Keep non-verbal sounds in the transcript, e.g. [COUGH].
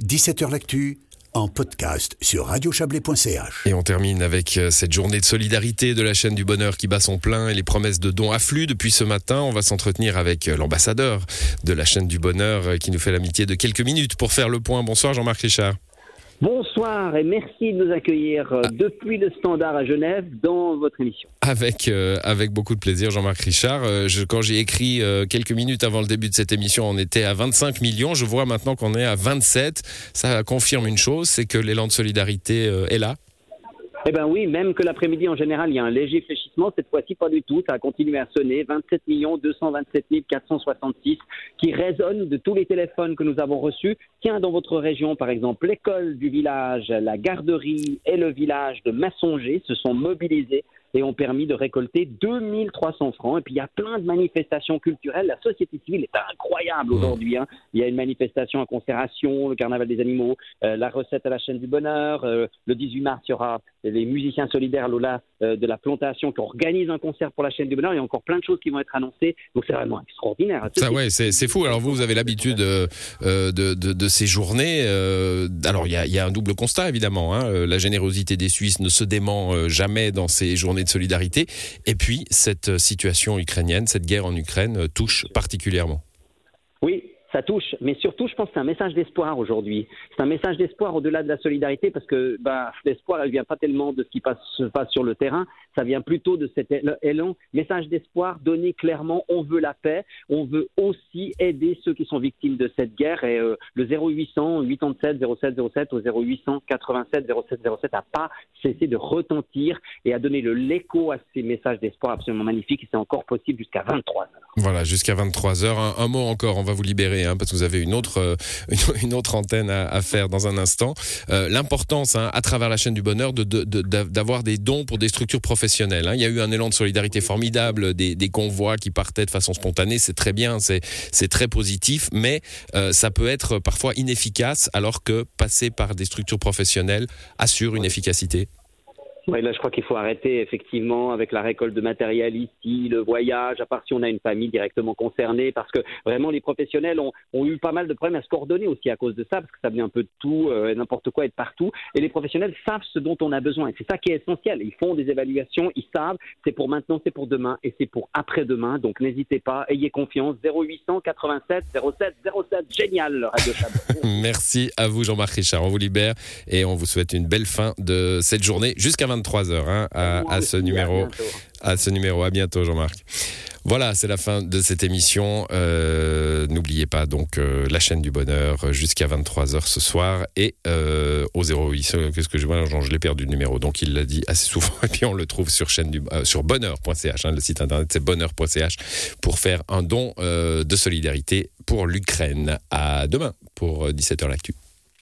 17h L'actu en podcast sur radiochablais.ch. Et on termine avec euh, cette journée de solidarité de la chaîne du bonheur qui bat son plein et les promesses de dons affluent depuis ce matin. On va s'entretenir avec euh, l'ambassadeur de la chaîne du bonheur euh, qui nous fait l'amitié de quelques minutes pour faire le point. Bonsoir Jean-Marc Richard. Bonsoir et merci de nous accueillir euh, depuis le Standard à Genève dans votre émission. Avec, euh, avec beaucoup de plaisir, Jean-Marc Richard. Euh, je, quand j'ai écrit quelques minutes avant le début de cette émission, on était à 25 millions. Je vois maintenant qu'on est à 27. Ça confirme une chose, c'est que l'élan de solidarité est là. Eh bien oui, même que l'après-midi en général, il y a un léger fléchissement. Cette fois-ci, pas du tout. Ça a continué à sonner. 27 227 466 qui résonnent de tous les téléphones que nous avons reçus. Tiens, dans votre région, par exemple, l'école du village, la garderie et le village de Massonger se sont mobilisés et ont permis de récolter 2300 francs. Et puis il y a plein de manifestations culturelles. La société civile est incroyable aujourd'hui. Hein. Il y a une manifestation à conservation, le carnaval des animaux, euh, la recette à la chaîne du bonheur. Euh, le 18 mars, il y aura les musiciens solidaires Lola euh, de la plantation qui organisent un concert pour la chaîne du bonheur. Il y a encore plein de choses qui vont être annoncées. Donc c'est vraiment extraordinaire. Ça, ouais, c'est fou. Alors vous, vous avez l'habitude de, de, de, ces journées. alors il y a, y a, un double constat évidemment. Hein. La générosité des Suisses ne se dément jamais dans ces journées de solidarité. Et puis, cette situation ukrainienne, cette guerre en Ukraine euh, touche particulièrement. Ça touche, mais surtout, je pense que c'est un message d'espoir aujourd'hui. C'est un message d'espoir au-delà de la solidarité, parce que bah, l'espoir, elle vient pas tellement de ce qui passe, se passe sur le terrain, ça vient plutôt de cet élan. Message d'espoir donné clairement, on veut la paix, on veut aussi aider ceux qui sont victimes de cette guerre. Et euh, le 0800 87 07 07 au 0800 87 07 07 n'a pas cessé de retentir et a donné l'écho à ces messages d'espoir absolument magnifiques. Et c'est encore possible jusqu'à 23 heures. Voilà, jusqu'à 23 heures. Un, un, mot encore, on va vous libérer Hein, parce que vous avez une autre, euh, [LAUGHS] une, autre antenne à, faire dans un instant. Euh, l'importance, hein, à travers la chaîne du bonheur, d'avoir des dons pour des structures professionnelles. Hein. Il y a eu un élan de solidarité formidable, des, convois qui partaient de façon spontanée, c'est très bien, c'est très positif, mais euh, ça peut être parfois inefficace alors que passer par des structures professionnelles assure une efficacité. Oui, là, je crois qu'il faut arrêter effectivement avec la récolte de matériel ici, le voyage, à part si on a une famille directement concernée, parce que vraiment les professionnels ont, eu pas mal de problèmes à se coordonner aussi à cause de ça, parce que ça venait un peu de tout, euh, n'importe quoi et de partout. Et les professionnels savent ce dont on a besoin, et c'est ça qui est essentiel. Ils font des évaluations, ils savent, c'est pour maintenant, c'est pour demain, et c'est pour après-demain. Donc n'hésitez pas, ayez confiance. 0800 87 07 07, génial, Radio [LAUGHS] Merci à vous, Jean-Marc Richard. On vous libère et on vous souhaite une belle fin de cette journée jusqu'à 20 23h hein, à, ce numéro. À ce numéro. À bientôt, Jean-Marc. Voilà, c'est la fin de cette émission. Euh, n'oubliez pas donc euh, la chaîne du bonheur jusqu'à 23h ce soir et euh, au 08. Qu'est-ce que je vois Je l'ai perdu le numéro, donc il l'a dit assez souvent. [LAUGHS] Et puis on le trouve sur, chaîne sur bonheur.ch. Hein, le site internet c'est bonheur.ch pour faire un don de solidarité pour l'Ukraine. À demain pour 17h l'actu.